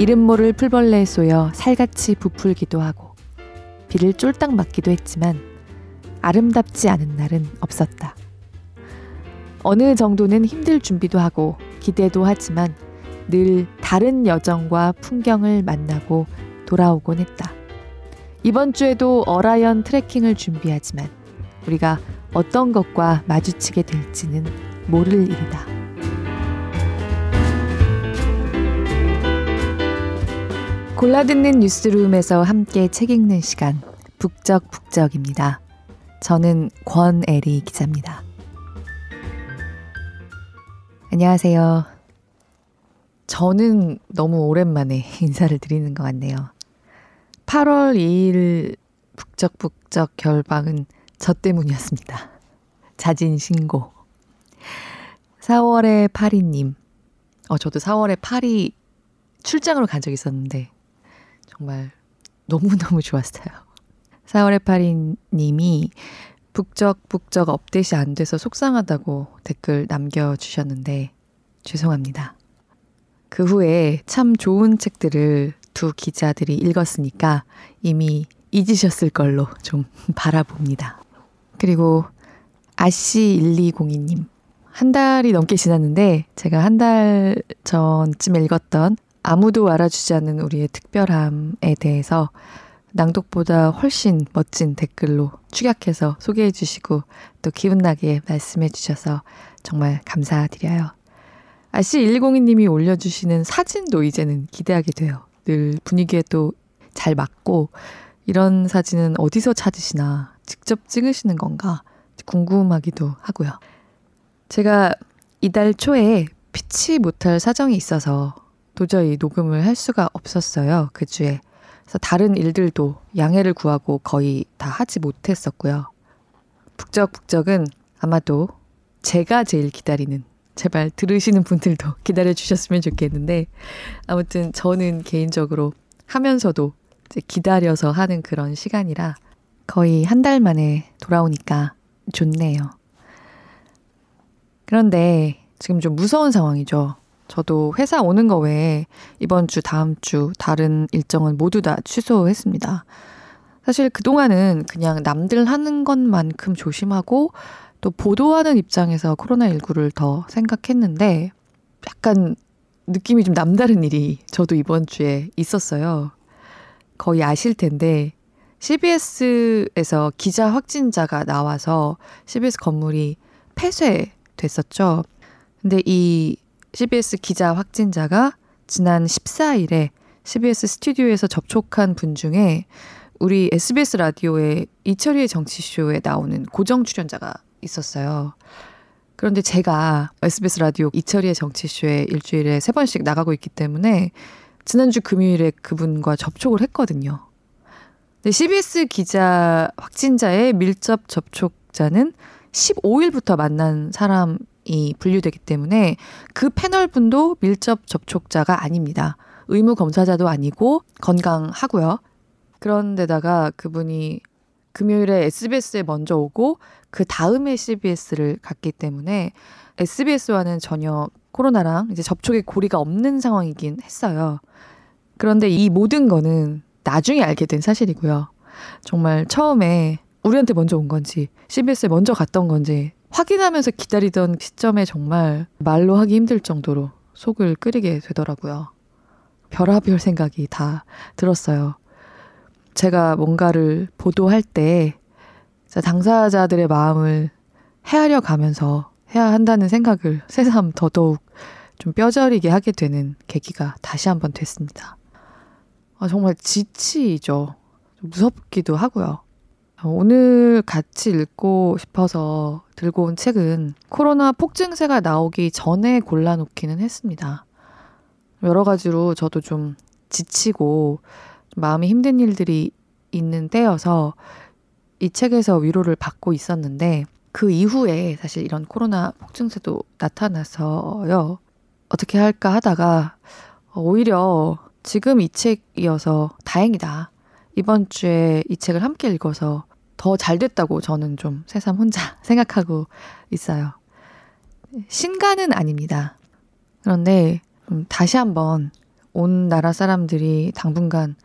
이름 모를 풀벌레에 쏘여 살같이 부풀기도 하고 비를 쫄딱 맞기도 했지만 아름답지 않은 날은 없었다. 어느 정도는 힘들 준비도 하고 기대도 하지만 늘 다른 여정과 풍경을 만나고 돌아오곤 했다. 이번 주에도 어라연 트레킹을 준비하지만 우리가 어떤 것과 마주치게 될지는 모를 일이다. 골라듣는 뉴스룸에서 함께 책 읽는 시간 북적북적입니다. 저는 권애리 기자입니다. 안녕하세요. 저는 너무 오랜만에 인사를 드리는 것 같네요. 8월 2일 북적북적 결방은 저 때문이었습니다. 자진 신고. 4월에 파리님. 어, 저도 4월에 파리 출장으로 간적 있었는데, 정말 너무너무 좋았어요. 4월에 파리님이 북적북적 업데이트 안 돼서 속상하다고 댓글 남겨주셨는데, 죄송합니다. 그 후에 참 좋은 책들을 두 기자들이 읽었으니까 이미 잊으셨을 걸로 좀 바라봅니다. 그리고 아씨1202님. 한 달이 넘게 지났는데 제가 한 달 전쯤 읽었던 아무도 알아주지 않는 우리의 특별함에 대해서 낭독보다 훨씬 멋진 댓글로 축약해서 소개해 주시고 또 기분나게 말씀해 주셔서 정말 감사드려요. 아씨110님이 올려주시는 사진도 이제는 기대하게 돼요. 늘 분위기에 또 잘 맞고 이런 사진은 어디서 찾으시나 직접 찍으시는 건가 궁금하기도 하고요. 제가 이달 초에 피치 못할 사정이 있어서 도저히 녹음을 할 수가 없었어요. 그 주에. 그래서 다른 일들도 양해를 구하고 거의 다 하지 못했었고요. 북적북적은 아마도 제가 제일 기다리는 제발 들으시는 분들도 기다려 주셨으면 좋겠는데 아무튼 저는 개인적으로 하면서도 기다려서 하는 그런 시간이라 거의 한 달 만에 돌아오니까 좋네요. 그런데 지금 좀 무서운 상황이죠. 저도 회사 오는 거 외에 이번 주, 다음 주 다른 일정은 모두 다 취소했습니다. 사실 그동안은 그냥 남들 하는 것만큼 조심하고 또 보도하는 입장에서 코로나19를 더 생각했는데 약간 느낌이 좀 남다른 일이 저도 이번 주에 있었어요. 거의 아실 텐데 CBS에서 기자 확진자가 나와서 CBS 건물이 폐쇄됐었죠. 근데 이 CBS 기자 확진자가 지난 14일에 CBS 스튜디오에서 접촉한 분 중에 우리 SBS 라디오의 이철희의 정치쇼에 나오는 고정 출연자가 있었어요. 그런데 제가 SBS 라디오 이철희의 정치쇼에 일주일에 세 번씩 나가고 있기 때문에 지난주 금요일에 그분과 접촉을 했거든요. 근데 CBS 기자 확진자의 밀접 접촉자는 15일부터 만난 사람 이 분류되기 때문에 그 패널 분도 밀접 접촉자가 아닙니다. 의무 검사자도 아니고 건강하고요. 그런데다가 그분이 금요일에 SBS에 먼저 오고 그 다음에 CBS를 갔기 때문에 SBS와는 전혀 코로나랑 이제 접촉의 고리가 없는 상황이긴 했어요. 그런데 이 모든 거는 나중에 알게 된 사실이고요. 정말 처음에 우리한테 먼저 온 건지 CBS에 먼저 갔던 건지 확인하면서 기다리던 시점에 정말 말로 하기 힘들 정도로 속을 끓이게 되더라고요. 별하별 생각이 다 들었어요. 제가 뭔가를 보도할 때 당사자들의 마음을 헤아려 가면서 해야 한다는 생각을 새삼 더더욱 좀 뼈저리게 하게 되는 계기가 다시 한번 됐습니다. 아, 정말 지치죠. 무섭기도 하고요. 오늘 같이 읽고 싶어서 들고 온 책은 코로나 폭증세가 나오기 전에 골라놓기는 했습니다. 여러 가지로 저도 좀 지치고 마음이 힘든 일들이 있는 때여서 이 책에서 위로를 받고 있었는데 그 이후에 사실 이런 코로나 폭증세도 나타나서요. 어떻게 할까 하다가 오히려 지금 이 책이어서 다행이다. 이번 주에 이 책을 함께 읽어서 더 잘 됐다고 저는 좀 새삼 혼자 생각하고 있어요. 신간은 아닙니다. 그런데 다시 한번 온 나라 사람들이 당분간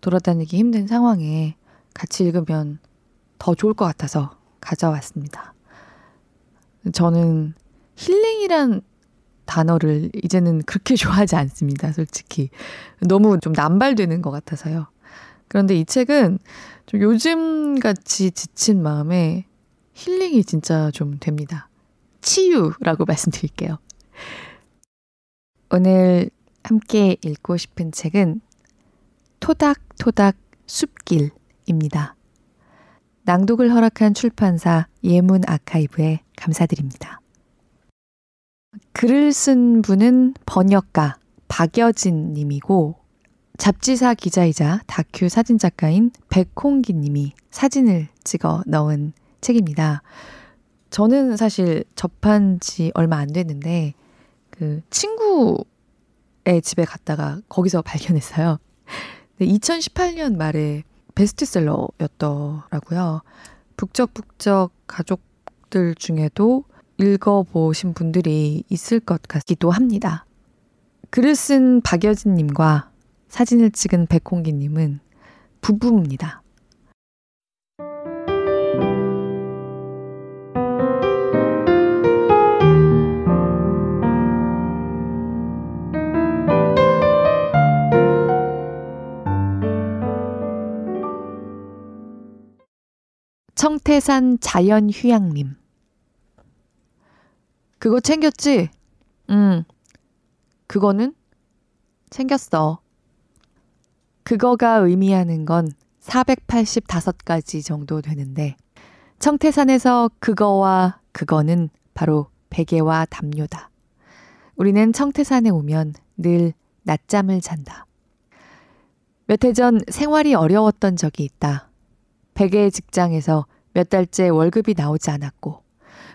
돌아다니기 힘든 상황에 같이 읽으면 더 좋을 것 같아서 가져왔습니다. 저는 힐링이란 단어를 이제는 그렇게 좋아하지 않습니다. 솔직히. 너무 좀 남발되는 것 같아서요. 그런데 이 책은 좀 요즘 같이 지친 마음에 힐링이 진짜 좀 됩니다. 치유라고 말씀드릴게요. 오늘 함께 읽고 싶은 책은 토닥토닥 숲길입니다. 낭독을 허락한 출판사 예문 아카이브에 감사드립니다. 글을 쓴 분은 번역가 박여진 님이고 잡지사 기자이자 다큐 사진 작가인 백홍기 님이 사진을 찍어 넣은 책입니다. 저는 사실 접한 지 얼마 안 됐는데 그 친구의 집에 갔다가 거기서 발견했어요. 2018년 말에 베스트셀러였더라고요. 북적북적 가족들 중에도 읽어보신 분들이 있을 것 같기도 합니다. 글을 쓴 박여진님과 사진을 찍은 백홍기님은 부부입니다. 청태산 자연휴양림. 그거 챙겼지? 응. 그거는? 챙겼어. 그거가 의미하는 건 485가지 정도 되는데, 청태산에서 그거와 그거는 바로 베개와 담요다. 우리는 청태산에 오면 늘 낮잠을 잔다. 몇 해 전 생활이 어려웠던 적이 있다. 베개 직장에서 몇 달째 월급이 나오지 않았고,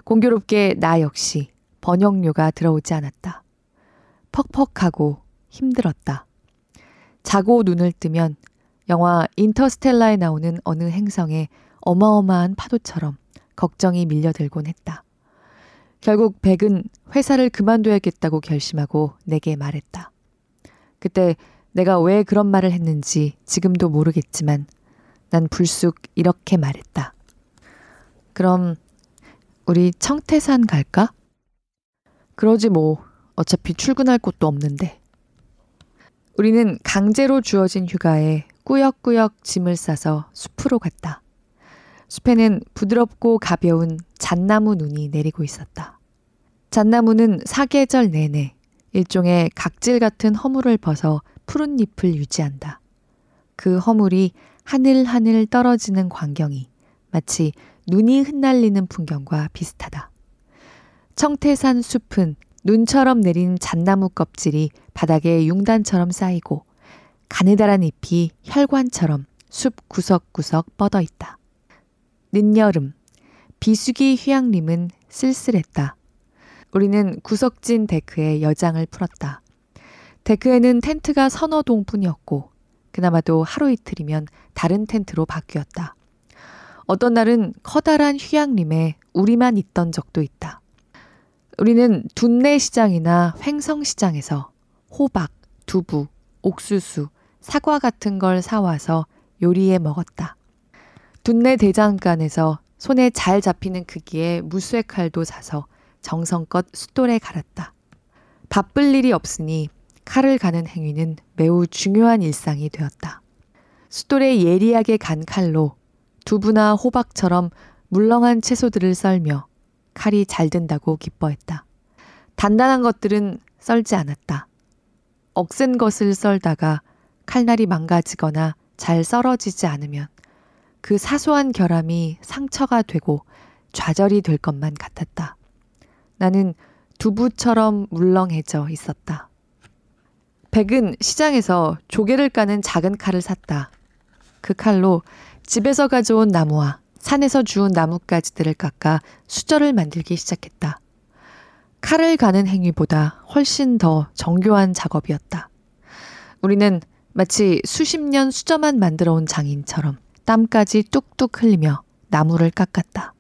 공교롭게 나 역시 번역료가 들어오지 않았다. 퍽퍽하고 힘들었다. 자고 눈을 뜨면 영화 인터스텔라에 나오는 어느 행성에 어마어마한 파도처럼 걱정이 밀려들곤 했다. 결국 백은 회사를 그만둬야겠다고 결심하고 내게 말했다. 그때 내가 왜 그런 말을 했는지 지금도 모르겠지만 난 불쑥 이렇게 말했다. 그럼 우리 청태산 갈까? 그러지 뭐. 어차피 출근할 곳도 없는데. 우리는 강제로 주어진 휴가에 꾸역꾸역 짐을 싸서 숲으로 갔다. 숲에는 부드럽고 가벼운 잣나무 눈이 내리고 있었다. 잣나무는 사계절 내내 일종의 각질 같은 허물을 벗어 푸른 잎을 유지한다. 그 허물이 하늘하늘 떨어지는 광경이 마치 눈이 흩날리는 풍경과 비슷하다. 청태산 숲은 눈처럼 내린 잣나무 껍질이 바닥에 융단처럼 쌓이고 가느다란 잎이 혈관처럼 숲 구석구석 뻗어 있다. 늦여름, 비수기 휴양림은 쓸쓸했다. 우리는 구석진 데크에 여장을 풀었다. 데크에는 텐트가 서너 동뿐이었고 그나마도 하루 이틀이면 다른 텐트로 바뀌었다. 어떤 날은 커다란 휴양림에 우리만 있던 적도 있다. 우리는 둔내 시장이나 횡성 시장에서 호박, 두부, 옥수수, 사과 같은 걸 사와서 요리해 먹었다. 둔내 대장간에서 손에 잘 잡히는 크기의 무쇠 칼도 사서 정성껏 숫돌에 갈았다. 바쁠 일이 없으니 칼을 가는 행위는 매우 중요한 일상이 되었다. 숫돌에 예리하게 간 칼로 두부나 호박처럼 물렁한 채소들을 썰며 칼이 잘 된다고 기뻐했다. 단단한 것들은 썰지 않았다. 억센 것을 썰다가 칼날이 망가지거나 잘 썰어지지 않으면 그 사소한 결함이 상처가 되고 좌절이 될 것만 같았다. 나는 두부처럼 물렁해져 있었다. 백은 시장에서 조개를 까는 작은 칼을 샀다. 그 칼로 집에서 가져온 나무와 산에서 주운 나뭇가지들을 깎아 수저를 만들기 시작했다. 칼을 가는 행위보다 훨씬 더 정교한 작업이었다. 우리는 마치 수십 년 수저만 만들어 온 장인처럼 땀까지 뚝뚝 흘리며 나무를 깎았다.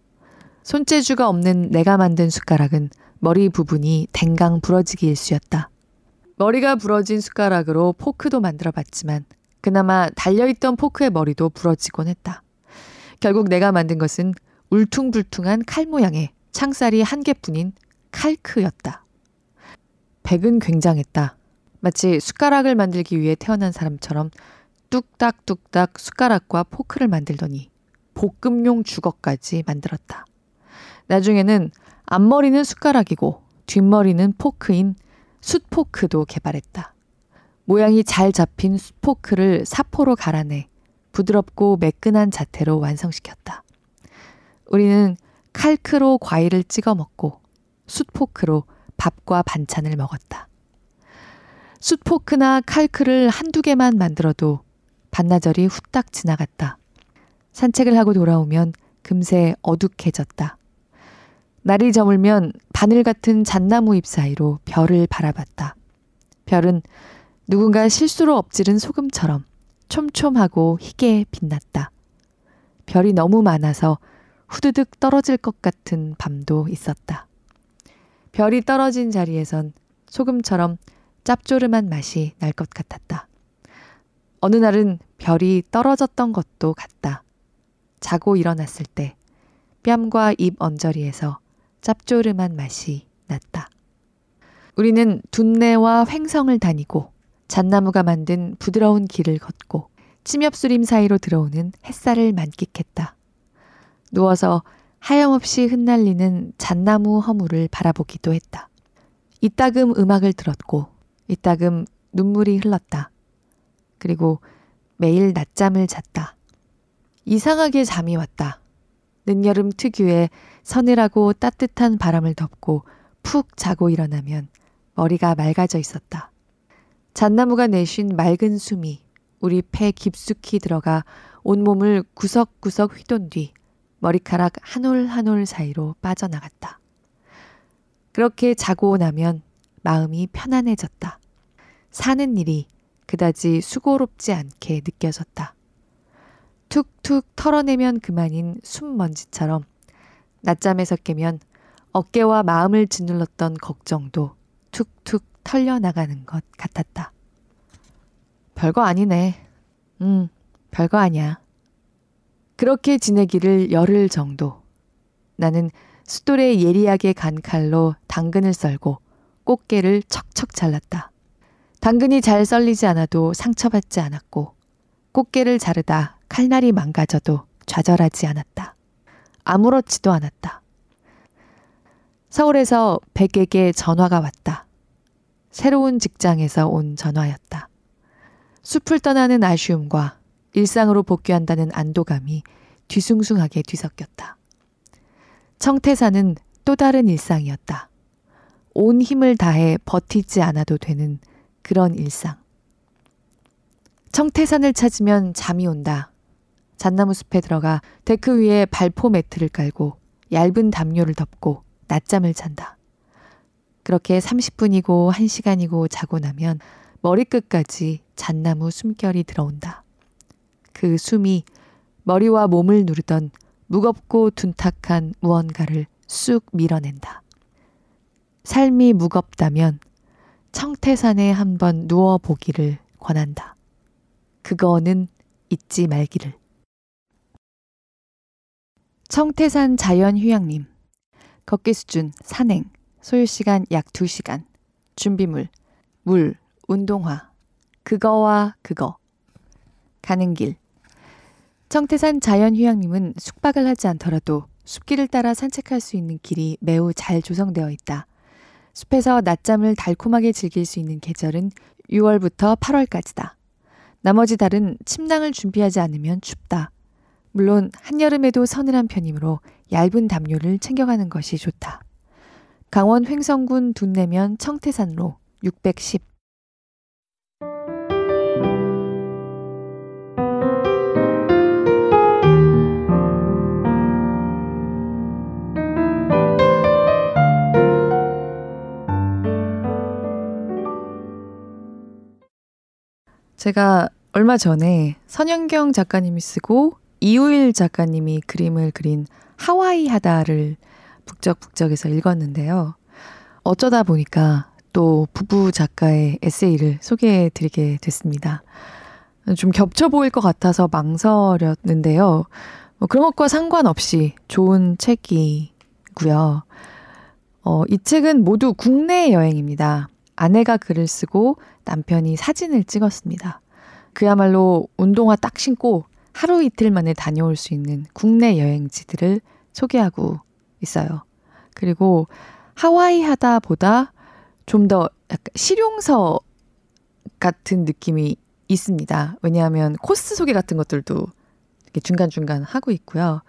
손재주가 없는 내가 만든 숟가락은 머리 부분이 댕강 부러지기 일쑤였다. 머리가 부러진 숟가락으로 포크도 만들어 봤지만 그나마 달려있던 포크의 머리도 부러지곤 했다. 결국 내가 만든 것은 울퉁불퉁한 칼 모양의 창살이 한 개뿐인 칼크였다. 백은 굉장했다. 마치 숟가락을 만들기 위해 태어난 사람처럼 뚝딱뚝딱 숟가락과 포크를 만들더니 볶음용 주걱까지 만들었다. 나중에는 앞머리는 숟가락이고 뒷머리는 포크인 숯포크도 개발했다. 모양이 잘 잡힌 숯포크를 사포로 갈아내 부드럽고 매끈한 자태로 완성시켰다. 우리는 칼크로 과일을 찍어 먹고 숯포크로 밥과 반찬을 먹었다. 숯포크나 칼크를 한두 개만 만들어도 반나절이 후딱 지나갔다. 산책을 하고 돌아오면 금세 어둑해졌다. 날이 저물면 바늘 같은 잣나무 잎 사이로 별을 바라봤다. 별은 누군가 실수로 엎지른 소금처럼 촘촘하고 희게 빛났다. 별이 너무 많아서 후드득 떨어질 것 같은 밤도 있었다. 별이 떨어진 자리에선 소금처럼 짭조름한 맛이 날 것 같았다. 어느 날은 별이 떨어졌던 것도 같다. 자고 일어났을 때 뺨과 입 언저리에서 짭조름한 맛이 났다. 우리는 둔내와 횡성을 다니고 잣나무가 만든 부드러운 길을 걷고 침엽수림 사이로 들어오는 햇살을 만끽했다. 누워서 하염없이 흩날리는 잣나무 허물을 바라보기도 했다. 이따금 음악을 들었고 이따금 눈물이 흘렀다. 그리고 매일 낮잠을 잤다. 이상하게 잠이 왔다. 늦여름 특유의 서늘하고 따뜻한 바람을 덮고 푹 자고 일어나면 머리가 맑아져 있었다. 잣나무가 내쉰 맑은 숨이 우리 폐 깊숙이 들어가 온몸을 구석구석 휘돈 뒤 머리카락 한 올 한 올 사이로 빠져나갔다. 그렇게 자고 나면 마음이 편안해졌다. 사는 일이 그다지 수고롭지 않게 느껴졌다. 툭툭 털어내면 그만인 숨먼지처럼 낮잠에서 깨면 어깨와 마음을 짓눌렀던 걱정도 툭툭 털려나가는 것 같았다. 별거 아니네. 음, 별거 아니야. 그렇게 지내기를 열흘 정도. 나는 숫돌에 예리하게 간 칼로 당근을 썰고 꽃게를 척척 잘랐다. 당근이 잘 썰리지 않아도 상처받지 않았고 꽃게를 자르다 칼날이 망가져도 좌절하지 않았다. 아무렇지도 않았다. 서울에서 백에게 전화가 왔다. 새로운 직장에서 온 전화였다. 숲을 떠나는 아쉬움과 일상으로 복귀한다는 안도감이 뒤숭숭하게 뒤섞였다. 청태산은 또 다른 일상이었다. 온 힘을 다해 버티지 않아도 되는 그런 일상. 청태산을 찾으면 잠이 온다. 잣나무 숲에 들어가 데크 위에 발포 매트를 깔고 얇은 담요를 덮고 낮잠을 잔다. 그렇게 30분이고 1시간이고 자고 나면 머리끝까지 잣나무 숨결이 들어온다. 그 숨이 머리와 몸을 누르던 무겁고 둔탁한 무언가를 쑥 밀어낸다. 삶이 무겁다면 청태산에 한번 누워보기를 권한다. 그거는 잊지 말기를. 청태산 자연휴양림. 걷기 수준 산행. 소요시간 약 2시간. 준비물. 물. 운동화. 그거와 그거. 가는 길. 청태산 자연휴양림은 숙박을 하지 않더라도 숲길을 따라 산책할 수 있는 길이 매우 잘 조성되어 있다. 숲에서 낮잠을 달콤하게 즐길 수 있는 계절은 6월부터 8월까지다. 나머지 달은 침낭을 준비하지 않으면 춥다. 물론 한여름에도 서늘한 편이므로 얇은 담요를 챙겨가는 것이 좋다. 강원 횡성군 둔내면 청태산로 610 제가 얼마 전에 선영경 작가님이 쓰고 이우일 작가님이 그림을 그린 하와이 하다를 북적북적해서 읽었는데요. 어쩌다 보니까 또 부부 작가의 에세이를 소개해 드리게 됐습니다. 좀 겹쳐 보일 것 같아서 망설였는데요. 뭐 그런 것과 상관없이 좋은 책이고요. 어, 이 책은 모두 국내 여행입니다. 아내가 글을 쓰고 남편이 사진을 찍었습니다. 그야말로 운동화 딱 신고 하루 이틀 만에 다녀올 수 있는 국내 여행지들을 소개하고 있어요. 그리고 하와이 하다 보다 좀 더 약간 실용서 같은 느낌이 있습니다. 왜냐하면 코스 소개 같은 것들도 이렇게 중간중간 하고 있고요.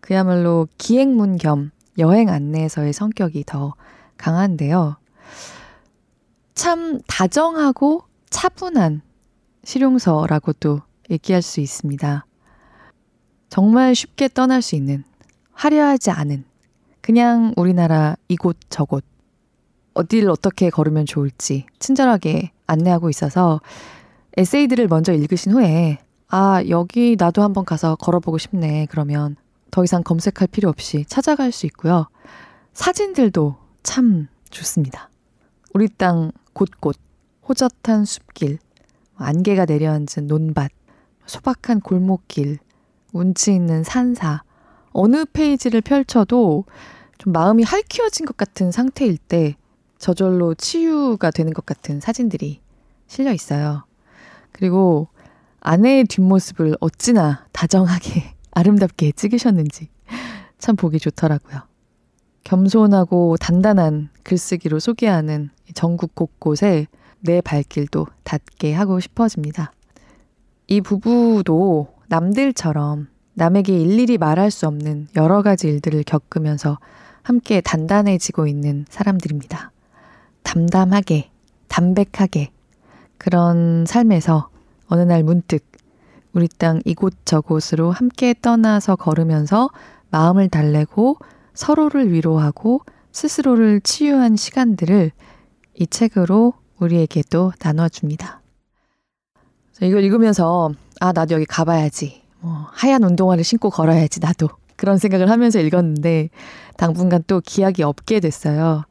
그야말로 기행문 겸 여행 안내서의 성격이 더 강한데요. 참 다정하고 차분한 실용서라고도 얘기할 수 있습니다. 정말 쉽게 떠날 수 있는 화려하지 않은 그냥 우리나라 이곳 저곳 어디를 어떻게 걸으면 좋을지 친절하게 안내하고 있어서 에세이들을 먼저 읽으신 후에 아, 여기 나도 한번 가서 걸어보고 싶네. 그러면 더 이상 검색할 필요 없이 찾아갈 수 있고요. 사진들도 참 좋습니다. 우리 땅 곳곳, 호젓한 숲길, 안개가 내려앉은 논밭, 소박한 골목길, 운치 있는 산사, 어느 페이지를 펼쳐도 좀 마음이 할퀴어진 것 같은 상태일 때 저절로 치유가 되는 것 같은 사진들이 실려 있어요. 그리고 아내의 뒷모습을 어찌나 다정하게 아름답게 찍으셨는지 참 보기 좋더라고요. 겸손하고 단단한 글쓰기로 소개하는 전국 곳곳에 내 발길도 닿게 하고 싶어집니다. 이 부부도 남들처럼 남에게 일일이 말할 수 없는 여러 가지 일들을 겪으면서 함께 단단해지고 있는 사람들입니다. 담담하게, 담백하게, 그런 삶에서 어느 날 문득 우리 땅 이곳저곳으로 함께 떠나서 걸으면서 마음을 달래고 서로를 위로하고 스스로를 치유한 시간들을 이 책으로 우리에게도 나눠줍니다. 이걸 읽으면서 아 나도 여기 가봐야지. 뭐 하얀 운동화를 신고 걸어야지 나도 그런 생각을 하면서 읽었는데 당분간 또 기약이 없게 됐어요.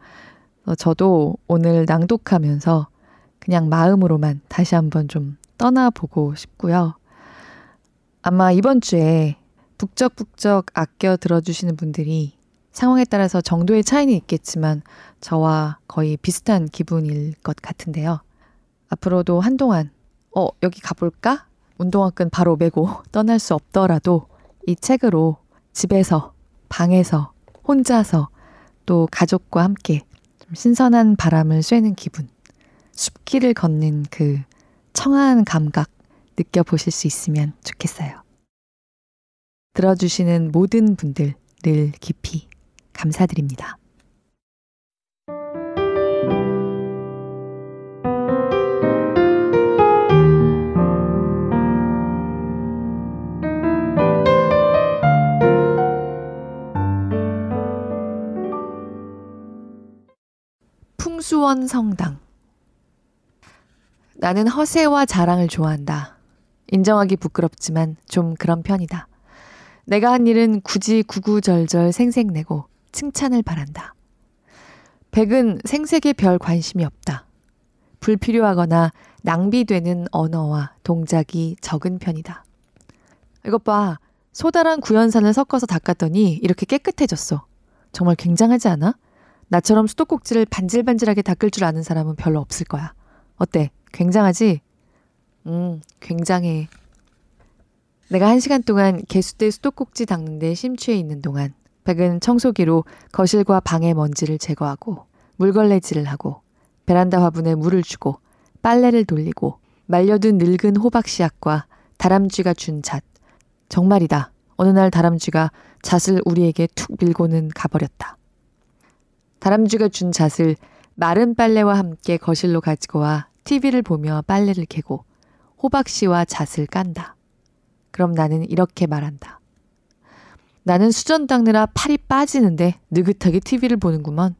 저도 오늘 낭독하면서 그냥 마음으로만 다시 한번 좀 떠나보고 싶고요. 아마 이번 주에 북적북적 아껴 들어주시는 분들이 상황에 따라서 정도의 차이는 있겠지만 저와 거의 비슷한 기분일 것 같은데요. 앞으로도 한동안 어, 여기 가볼까? 운동화끈 바로 메고 떠날 수 없더라도 이 책으로 집에서, 방에서, 혼자서 또 가족과 함께 좀 신선한 바람을 쐬는 기분, 숲길을 걷는 그 청아한 감각 느껴보실 수 있으면 좋겠어요. 들어주시는 모든 분들 늘 깊이 감사드립니다. 풍수원 성당 나는 허세와 자랑을 좋아한다. 인정하기 부끄럽지만 좀 그런 편이다. 내가 한 일은 굳이 구구절절 생색내고 칭찬을 바란다. 백은 생색에 별 관심이 없다. 불필요하거나 낭비되는 언어와 동작이 적은 편이다. 이것 봐. 소다랑 구연산을 섞어서 닦았더니 이렇게 깨끗해졌어. 정말 굉장하지 않아? 나처럼 수도꼭지를 반질반질하게 닦을 줄 아는 사람은 별로 없을 거야. 어때? 굉장하지? 음, 굉장해. 내가 한 시간 동안 개수대 수도꼭지 닦는데 심취해 있는 동안 백은 청소기로 거실과 방의 먼지를 제거하고 물걸레질을 하고 베란다 화분에 물을 주고 빨래를 돌리고 말려둔 늙은 호박 씨앗과 다람쥐가 준 잣. 정말이다. 어느 날 다람쥐가 잣을 우리에게 툭 밀고는 가버렸다. 다람쥐가 준 잣을 마른 빨래와 함께 거실로 가지고 와 TV를 보며 빨래를 개고 호박 씨와 잣을 깐다. 그럼 나는 이렇게 말한다. 나는 수전 닦느라 팔이 빠지는데 느긋하게 TV를 보는구먼.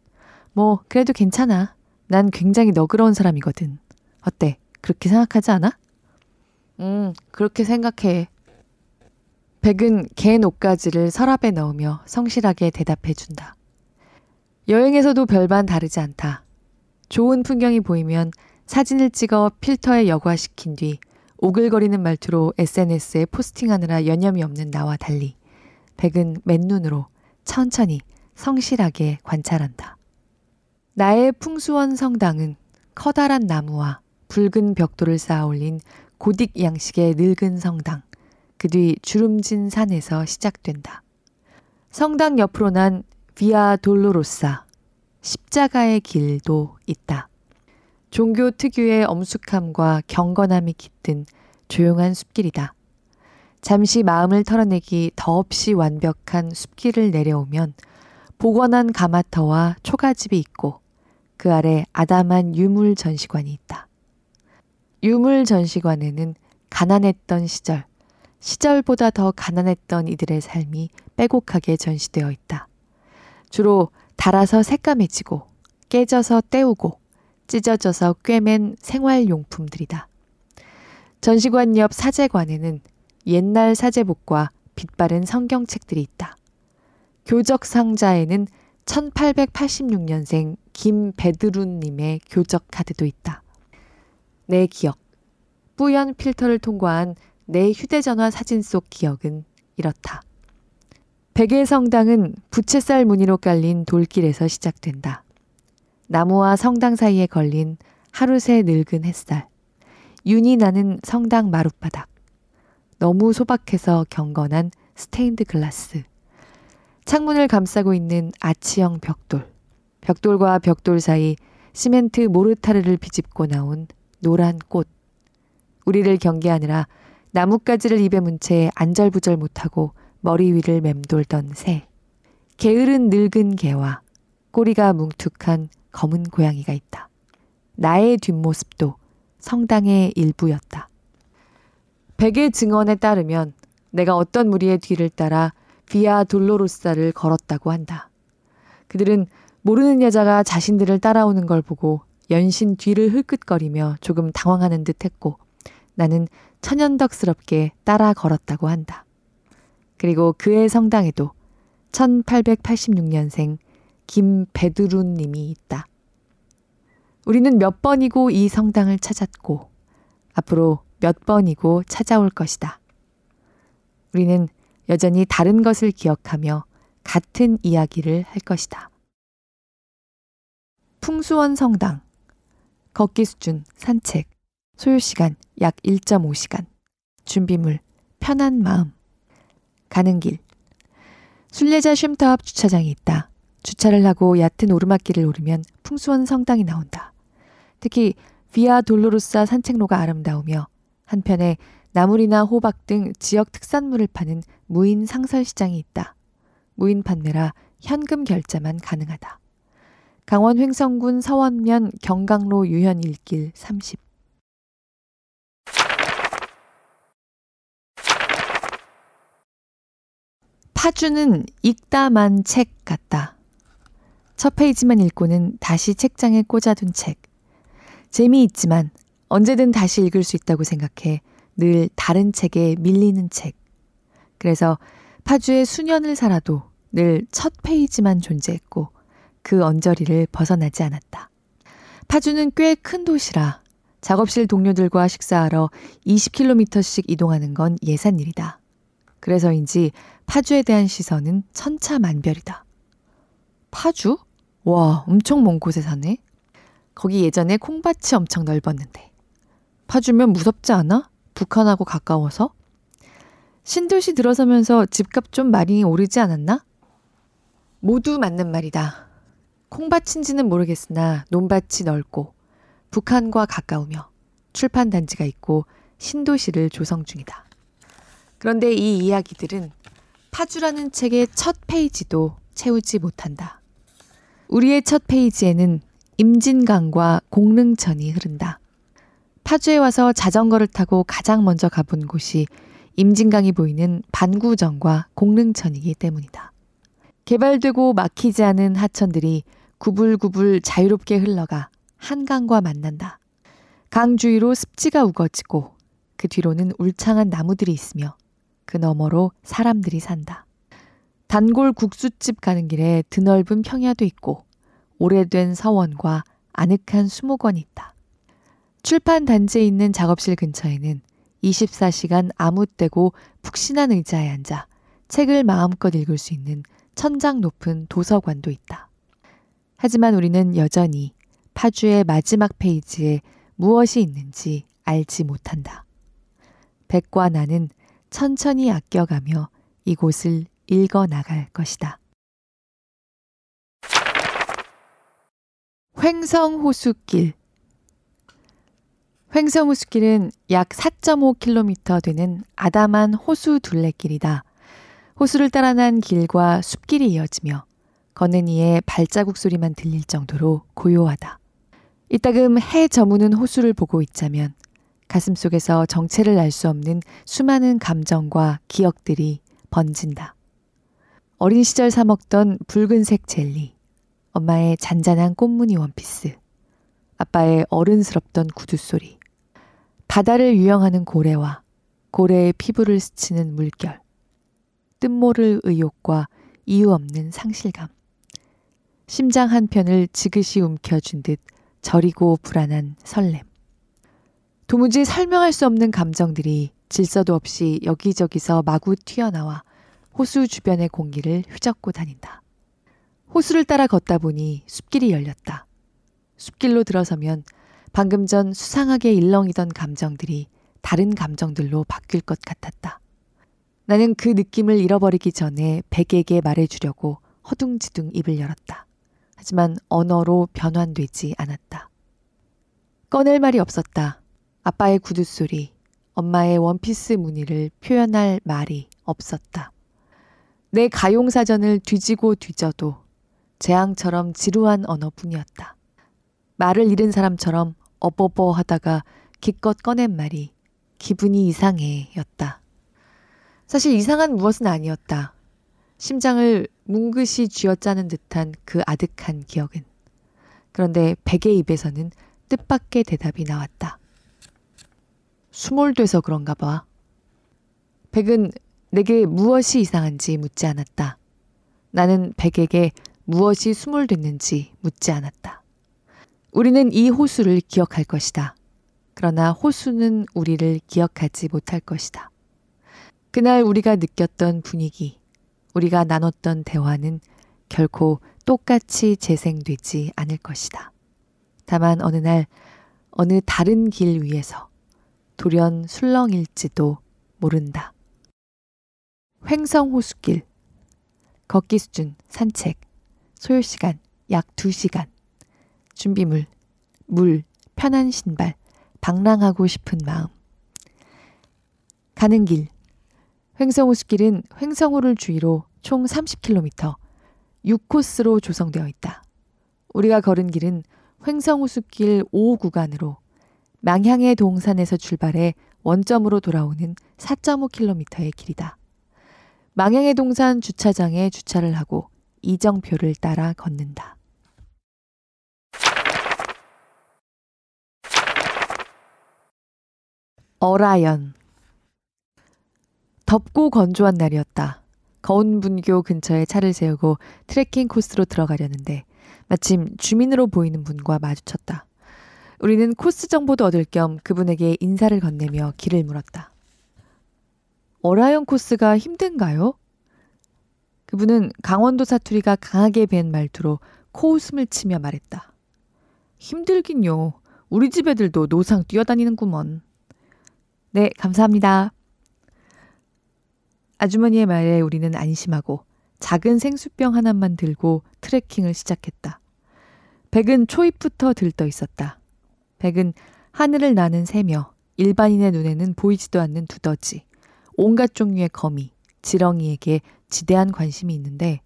뭐, 그래도 괜찮아. 난 굉장히 너그러운 사람이거든. 어때? 그렇게 생각하지 않아? 음, 그렇게 생각해. 백은 개 녹가지를 서랍에 넣으며 성실하게 대답해준다. 여행에서도 별반 다르지 않다. 좋은 풍경이 보이면 사진을 찍어 필터에 여과시킨 뒤 오글거리는 말투로 SNS에 포스팅하느라 여념이 없는 나와 달리 백은 맨눈으로 천천히 성실하게 관찰한다. 나의 풍수원 성당은 커다란 나무와 붉은 벽돌을 쌓아 올린 고딕 양식의 늙은 성당, 그 뒤 주름진 산에서 시작된다. 성당 옆으로 난 비아 돌로로사, 십자가의 길도 있다. 종교 특유의 엄숙함과 경건함이 깃든 조용한 숲길이다. 잠시 마음을 털어내기 더없이 완벽한 숲길을 내려오면 복원한 가마터와 초가집이 있고 그 아래 아담한 유물 전시관이 있다. 유물 전시관에는 가난했던 시절, 시절보다 더 가난했던 이들의 삶이 빼곡하게 전시되어 있다. 주로 달아서 새까매지고 깨져서 떼우고 찢어져서 꿰맨 생활용품들이다. 전시관 옆 사제관에는 옛날 사제복과 빛바른 성경책들이 있다. 교적 상자에는 1886년생 김베드룬님의 교적 카드도 있다. 내 기억. 뿌연 필터를 통과한 내 휴대전화 사진 속 기억은 이렇다. 백의 성당은 부채살 무늬로 깔린 돌길에서 시작된다. 나무와 성당 사이에 걸린 하루 새 늙은 햇살. 윤이 나는 성당 마룻바닥. 너무 소박해서 경건한 스테인드 글라스. 창문을 감싸고 있는 아치형 벽돌. 벽돌과 벽돌 사이 시멘트 모르타르를 비집고 나온 노란 꽃. 우리를 경계하느라 나뭇가지를 입에 문 채 안절부절 못하고 머리 위를 맴돌던 새. 게으른 늙은 개와 꼬리가 뭉툭한 검은 고양이가 있다. 나의 뒷모습도 성당의 일부였다. 백의 증언에 따르면 내가 어떤 무리의 뒤를 따라 비아 돌로로사를 걸었다고 한다. 그들은 모르는 여자가 자신들을 따라오는 걸 보고 연신 뒤를 흘끗거리며 조금 당황하는 듯 했고 나는 천연덕스럽게 따라 걸었다고 한다. 그리고 그의 성당에도 1886년생 김베드룬 님이 있다. 우리는 몇 번이고 이 성당을 찾았고 앞으로 몇 번이고 찾아올 것이다. 우리는 여전히 다른 것을 기억하며 같은 이야기를 할 것이다. 풍수원 성당 걷기 수준 산책 소요 시간 약 1.5시간 준비물 편한 마음 가는 길 순례자 쉼터 앞 주차장이 있다. 주차를 하고 얕은 오르막길을 오르면 풍수원 성당이 나온다. 특히 비아 돌로로사 산책로가 아름다우며 한편에 나물이나 호박 등 지역 특산물을 파는 무인 상설 시장이 있다. 무인 판매라 현금 결제만 가능하다. 강원 횡성군 서원면 경강로 유현 1길 30. 파주는 읽다만 책 같다. 첫 페이지만 읽고는 다시 책장에 꽂아둔 책. 재미있지만 언제든 다시 읽을 수 있다고 생각해 늘 다른 책에 밀리는 책. 그래서 파주에 수년을 살아도 늘 첫 페이지만 존재했고 그 언저리를 벗어나지 않았다. 파주는 꽤 큰 도시라 작업실 동료들과 식사하러 20km씩 이동하는 건 예산 일이다. 그래서인지 파주에 대한 시선은 천차만별이다. 파주? 와, 엄청 먼 곳에 사네. 거기 예전에 콩밭이 엄청 넓었는데. 파주면 무섭지 않아? 북한하고 가까워서? 신도시 들어서면서 집값 좀 많이 오르지 않았나? 모두 맞는 말이다. 콩밭인지는 모르겠으나 논밭이 넓고 북한과 가까우며 출판 단지가 있고 신도시를 조성 중이다. 그런데 이 이야기들은 파주라는 책의 첫 페이지도 채우지 못한다. 우리의 첫 페이지에는 임진강과 공릉천이 흐른다. 파주에 와서 자전거를 타고 가장 먼저 가본 곳이 임진강이 보이는 반구정과 공릉천이기 때문이다. 개발되고 막히지 않은 하천들이 구불구불 자유롭게 흘러가 한강과 만난다. 강 주위로 습지가 우거지고 그 뒤로는 울창한 나무들이 있으며 그 너머로 사람들이 산다. 단골 국수집 가는 길에 드넓은 평야도 있고 오래된 서원과 아늑한 수목원이 있다. 출판 단지에 있는 작업실 근처에는 24시간 아무 때고 푹신한 의자에 앉아 책을 마음껏 읽을 수 있는 천장 높은 도서관도 있다. 하지만 우리는 여전히 파주의 마지막 페이지에 무엇이 있는지 알지 못한다. 백과 나는 천천히 아껴가며 이곳을 읽어 나갈 것이다. 횡성호수길 횡성호수길은 약 4.5km 되는 아담한 호수 둘레길이다. 호수를 따라 난 길과 숲길이 이어지며 걷는 이의 발자국 소리만 들릴 정도로 고요하다. 이따금 해 저무는 호수를 보고 있자면 가슴 속에서 정체를 알 수 없는 수많은 감정과 기억들이 번진다. 어린 시절 사 먹던 붉은색 젤리, 엄마의 잔잔한 꽃무늬 원피스, 아빠의 어른스럽던 구두 소리, 바다를 유영하는 고래와 고래의 피부를 스치는 물결, 뜻모를 의욕과 이유 없는 상실감, 심장 한편을 지그시 움켜쥔 듯 저리고 불안한 설렘. 도무지 설명할 수 없는 감정들이 질서도 없이 여기저기서 마구 튀어나와 호수 주변의 공기를 휘젓고 다닌다. 호수를 따라 걷다 보니 숲길이 열렸다. 숲길로 들어서면 방금 전 수상하게 일렁이던 감정들이 다른 감정들로 바뀔 것 같았다. 나는 그 느낌을 잃어버리기 전에 백에게 말해주려고 허둥지둥 입을 열었다. 하지만 언어로 변환되지 않았다. 꺼낼 말이 없었다. 아빠의 구두 소리, 엄마의 원피스 무늬를 표현할 말이 없었다. 내 가용사전을 뒤지고 뒤져도 재앙처럼 지루한 언어뿐이었다. 말을 잃은 사람처럼 어버버 하다가 기껏 꺼낸 말이 기분이 이상해 였다. 사실 이상한 무엇은 아니었다. 심장을 뭉긋이 쥐어짜는 듯한 그 아득한 기억은. 그런데 백의 입에서는 뜻밖의 대답이 나왔다. 수몰돼서 그런가 봐. 백은 내게 무엇이 이상한지 묻지 않았다. 나는 백에게 무엇이 수몰됐는지 묻지 않았다. 우리는 이 호수를 기억할 것이다. 그러나 호수는 우리를 기억하지 못할 것이다. 그날 우리가 느꼈던 분위기, 우리가 나눴던 대화는 결코 똑같이 재생되지 않을 것이다. 다만 어느 날 어느 다른 길 위에서 돌연 술렁일지도 모른다. 횡성호수길 걷기 수준 산책 소요 시간 약 2시간 준비물 물 편한 신발 방랑하고 싶은 마음 가는 길 횡성호수길은 횡성호를 주위로 총 30km 6코스로 조성되어 있다. 우리가 걸은 길은 횡성호수길 5 구간으로 망향의 동산에서 출발해 원점으로 돌아오는 4.5km의 길이다. 망향의 동산 주차장에 주차를 하고 이정표를 따라 걷는다. 어라연 덥고 건조한 날이었다. 거운분교 근처에 차를 세우고 트레킹 코스로 들어가려는데 마침 주민으로 보이는 분과 마주쳤다. 우리는 코스 정보도 얻을 겸 그분에게 인사를 건네며 길을 물었다. 어라연 코스가 힘든가요? 그분은 강원도 사투리가 강하게 밴 말투로 코웃음을 치며 말했다. 힘들긴요. 우리 집 애들도 노상 뛰어다니는구먼. 네, 감사합니다. 아주머니의 말에 우리는 안심하고 작은 생수병 하나만 들고 트레킹을 시작했다. 백은 초입부터 들떠 있었다. 백은 하늘을 나는 새며 일반인의 눈에는 보이지도 않는 두더지, 온갖 종류의 거미, 지렁이에게 지대한 관심이 있는데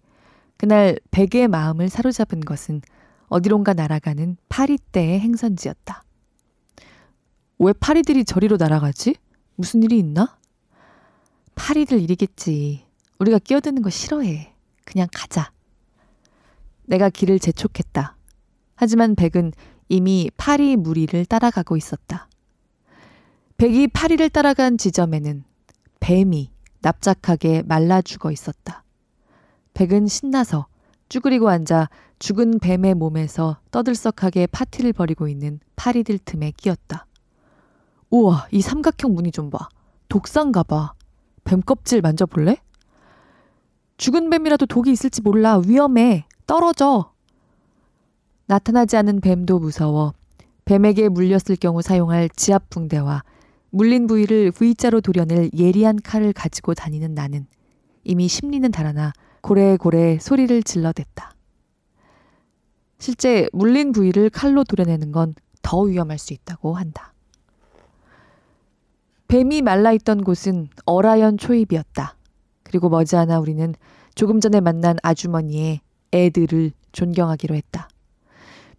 그날 백의 마음을 사로잡은 것은 어디론가 날아가는 파리떼의 행선지였다. 왜 파리들이 저리로 날아가지? 무슨 일이 있나? 파리들 일이겠지. 우리가 끼어드는 거 싫어해. 그냥 가자. 내가 길을 재촉했다. 하지만 백은 이미 파리 무리를 따라가고 있었다. 백이 파리를 따라간 지점에는 뱀이 납작하게 말라 죽어 있었다. 백은 신나서 쭈그리고 앉아 죽은 뱀의 몸에서 떠들썩하게 파티를 벌이고 있는 파리들 틈에 끼었다. 우와, 이 삼각형 무늬 좀 봐. 독상가 봐. 뱀 껍질 만져볼래? 죽은 뱀이라도 독이 있을지 몰라. 위험해. 떨어져. 나타나지 않은 뱀도 무서워 뱀에게 물렸을 경우 사용할 지압 붕대와 물린 부위를 V자로 도려낼 예리한 칼을 가지고 다니는 나는 이미 심리는 달아나 고래고래 소리를 질러댔다. 실제 물린 부위를 칼로 도려내는 건 더 위험할 수 있다고 한다. 뱀이 말라있던 곳은 어라연 초입이었다. 그리고 머지않아 우리는 조금 전에 만난 아주머니의 애들을 존경하기로 했다.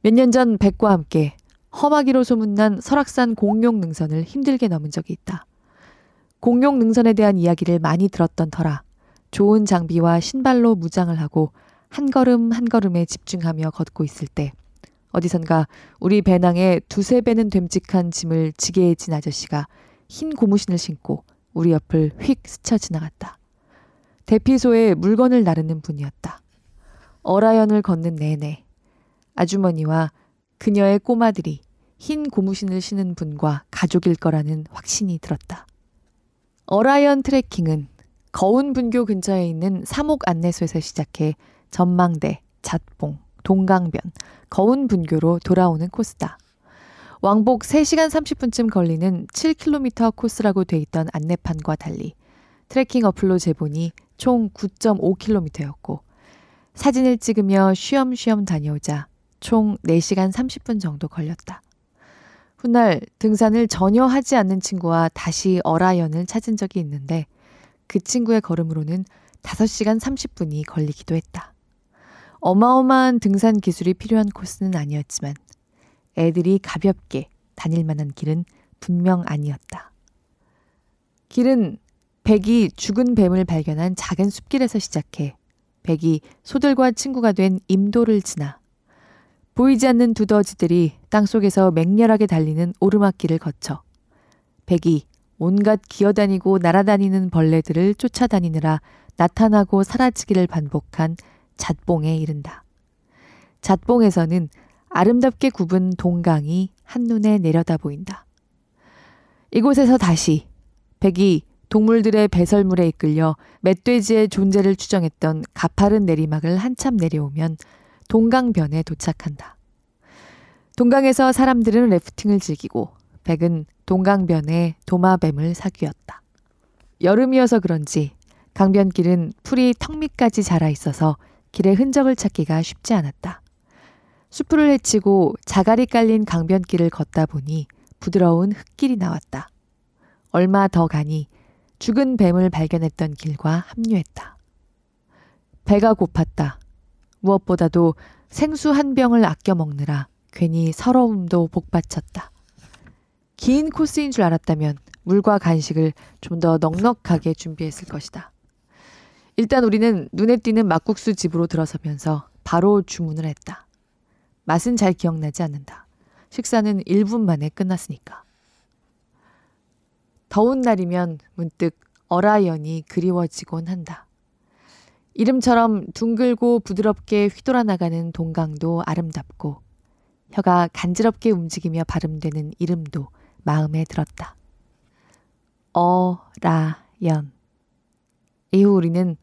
몇 년 전 백과 함께 험하기로 소문난 설악산 공룡 능선을 힘들게 넘은 적이 있다. 공룡 능선에 대한 이야기를 많이 들었던 터라 좋은 장비와 신발로 무장을 하고 한 걸음 한 걸음에 집중하며 걷고 있을 때 어디선가 우리 배낭에 두세 배는 됨직한 짐을 지게에 진 아저씨가 흰 고무신을 신고 우리 옆을 휙 스쳐 지나갔다. 대피소에 물건을 나르는 분이었다. 어라연을 걷는 내내 아주머니와 그녀의 꼬마들이 흰 고무신을 신은 분과 가족일 거라는 확신이 들었다. 어라이언 트레킹은 거운 분교 근처에 있는 사목 안내소에서 시작해 전망대, 잣봉, 동강변, 거운 분교로 돌아오는 코스다. 왕복 3시간 30분쯤 걸리는 7km 코스라고 돼 있던 안내판과 달리 트레킹 어플로 재보니 총 9.5km였고 사진을 찍으며 쉬엄쉬엄 다녀오자 총 4시간 30분 정도 걸렸다. 훗날 등산을 전혀 하지 않는 친구와 다시 어라연을 찾은 적이 있는데 그 친구의 걸음으로는 5시간 30분이 걸리기도 했다. 어마어마한 등산 기술이 필요한 코스는 아니었지만 애들이 가볍게 다닐 만한 길은 분명 아니었다. 길은 백이 죽은 뱀을 발견한 작은 숲길에서 시작해 백이 소들과 친구가 된 임도를 지나 보이지 않는 두더지들이 땅속에서 맹렬하게 달리는 오르막길을 거쳐 백이 온갖 기어다니고 날아다니는 벌레들을 쫓아다니느라 나타나고 사라지기를 반복한 잣봉에 이른다. 잣봉에서는 아름답게 굽은 동강이 한눈에 내려다 보인다. 이곳에서 다시 백이 동물들의 배설물에 이끌려 멧돼지의 존재를 추정했던 가파른 내리막을 한참 내려오면 동강변에 도착한다. 동강에서 사람들은 래프팅을 즐기고 백은 동강변에 도마뱀을 사귀었다. 여름이어서 그런지 강변길은 풀이 턱 밑까지 자라 있어서 길의 흔적을 찾기가 쉽지 않았다. 수풀을 헤치고 자갈이 깔린 강변길을 걷다 보니 부드러운 흙길이 나왔다. 얼마 더 가니 죽은 뱀을 발견했던 길과 합류했다. 배가 고팠다. 무엇보다도 생수 한 병을 아껴 먹느라 괜히 서러움도 복받쳤다. 긴 코스인 줄 알았다면 물과 간식을 좀 더 넉넉하게 준비했을 것이다. 일단 우리는 눈에 띄는 막국수 집으로 들어서면서 바로 주문을 했다. 맛은 잘 기억나지 않는다. 식사는 1분 만에 끝났으니까. 더운 날이면 문득 어라이언이 그리워지곤 한다. 이름처럼 둥글고 부드럽게 휘돌아 나가는 동강도 아름답고 혀가 간지럽게 움직이며 발음되는 이름도 마음에 들었다. 어라연. 이후 우리는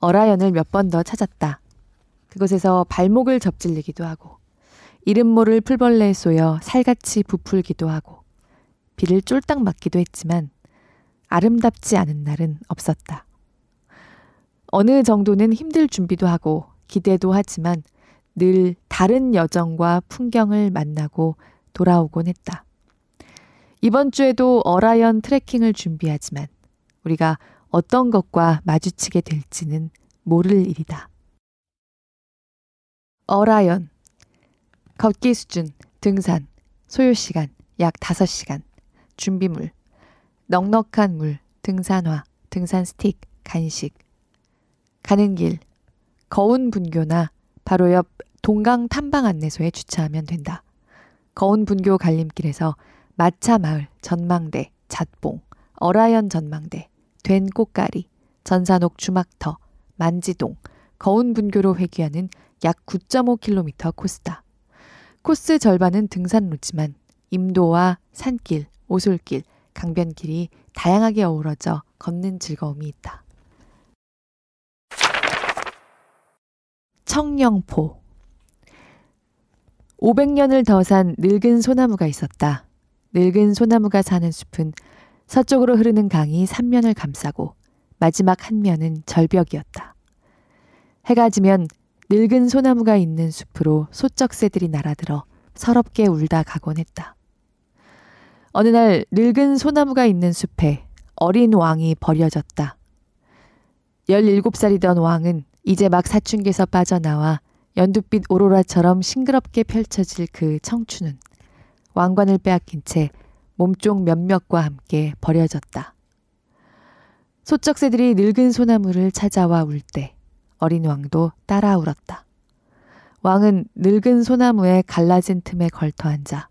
어라연을 몇 번 더 찾았다. 그곳에서 발목을 접질리기도 하고 이름 모를 풀벌레에 쏘여 살같이 부풀기도 하고 비를 쫄딱 맞기도 했지만 아름답지 않은 날은 없었다. 어느 정도는 힘들 준비도 하고 기대도 하지만 늘 다른 여정과 풍경을 만나고 돌아오곤 했다. 이번 주에도 어라연 트레킹을 준비하지만 우리가 어떤 것과 마주치게 될지는 모를 일이다. 어라연 걷기 수준, 등산, 소요 시간 약 5시간, 준비물, 넉넉한 물, 등산화, 등산 스틱, 간식. 가는 길, 거운 분교나 바로 옆 동강 탐방 안내소에 주차하면 된다. 거운 분교 갈림길에서 마차 마을, 전망대, 잣봉, 어라연 전망대, 된 꽃가리, 전산옥 주막터, 만지동, 거운 분교로 회귀하는 약 9.5km 코스다. 코스 절반은 등산로지만 임도와 산길, 오솔길, 강변길이 다양하게 어우러져 걷는 즐거움이 있다. 청령포 500년을 더 산 늙은 소나무가 있었다. 늙은 소나무가 사는 숲은 서쪽으로 흐르는 강이 삼면을 감싸고 마지막 한 면은 절벽이었다. 해가 지면 늙은 소나무가 있는 숲으로 소쩍새들이 날아들어 서럽게 울다 가곤 했다. 어느 날 늙은 소나무가 있는 숲에 어린 왕이 버려졌다. 17살이던 왕은 이제 막 사춘기에서 빠져나와 연두빛 오로라처럼 싱그럽게 펼쳐질 그 청춘은 왕관을 빼앗긴 채 몸쪽 몇몇과 함께 버려졌다. 소쩍새들이 늙은 소나무를 찾아와 울 때 어린 왕도 따라 울었다. 왕은 늙은 소나무에 갈라진 틈에 걸터 앉아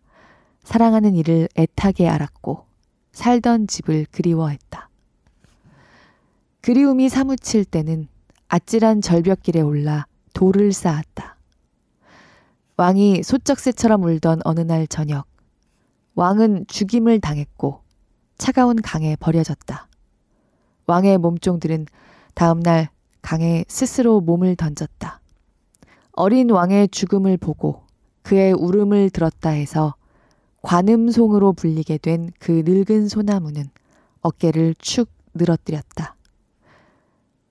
사랑하는 이를 애타게 알았고 살던 집을 그리워했다. 그리움이 사무칠 때는 아찔한 절벽길에 올라 돌을 쌓았다. 왕이 소쩍새처럼 울던 어느 날 저녁, 왕은 죽임을 당했고 차가운 강에 버려졌다. 왕의 몸종들은 다음날 강에 스스로 몸을 던졌다. 어린 왕의 죽음을 보고 그의 울음을 들었다 해서 관음송으로 불리게 된 그 늙은 소나무는 어깨를 축 늘어뜨렸다.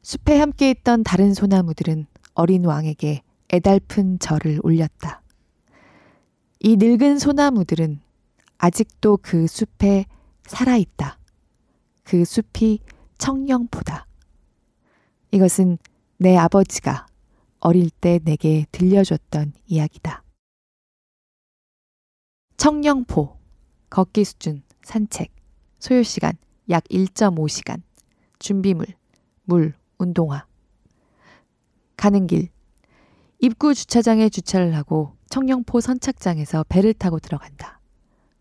숲에 함께 있던 다른 소나무들은 어린 왕에게 애달픈 절을 올렸다. 이 늙은 소나무들은 아직도 그 숲에 살아있다. 그 숲이 청령포다. 이것은 내 아버지가 어릴 때 내게 들려줬던 이야기다. 청령포, 걷기 수준, 산책, 소요 시간 약 1.5시간, 준비물, 물, 운동화. 가는 길, 입구 주차장에 주차를 하고 청령포 선착장에서 배를 타고 들어간다.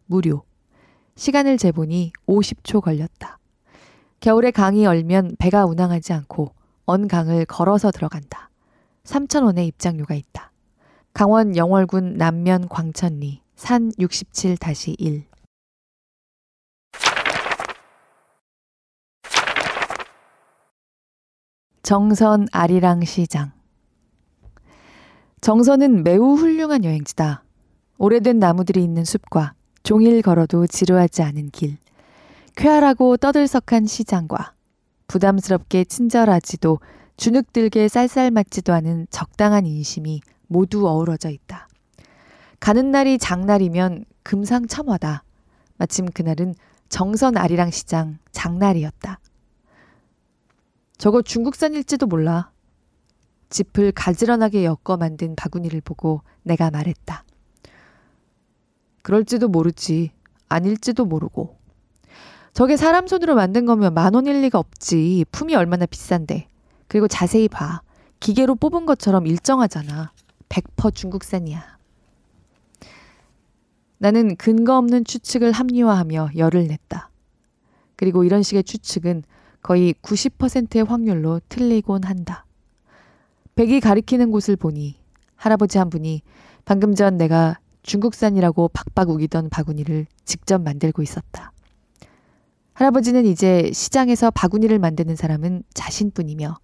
무료. 시간을 재보니 50초 걸렸다. 겨울에 강이 얼면 배가 운항하지 않고 언 강을 걸어서 들어간다. 3,000원의 입장료가 있다. 강원 영월군 남면 광천리 산 67-1 정선 아리랑 시장 정선은 매우 훌륭한 여행지다. 오래된 나무들이 있는 숲과 종일 걸어도 지루하지 않은 길, 쾌활하고 떠들썩한 시장과 부담스럽게 친절하지도 주눅들게 쌀쌀맞지도 않은 적당한 인심이 모두 어우러져 있다. 가는 날이 장날이면 금상첨화다. 마침 그날은 정선 아리랑 시장 장날이었다. 저거 중국산일지도 몰라. 짚을 가지런하게 엮어 만든 바구니를 보고 내가 말했다. 그럴지도 모르지. 아닐지도 모르고. 저게 사람 손으로 만든 거면 만 원일 리가 없지. 품이 얼마나 비싼데. 그리고 자세히 봐. 기계로 뽑은 것처럼 일정하잖아. 100% 중국산이야. 나는 근거 없는 추측을 합리화하며 열을 냈다. 그리고 이런 식의 추측은 거의 90%의 확률로 틀리곤 한다. 백이 가리키는 곳을 보니 할아버지 한 분이 방금 전 내가 중국산이라고 박박 우기던 바구니를 직접 만들고 있었다. 할아버지는 이제 시장에서 바구니를 만드는 사람은 자신뿐이며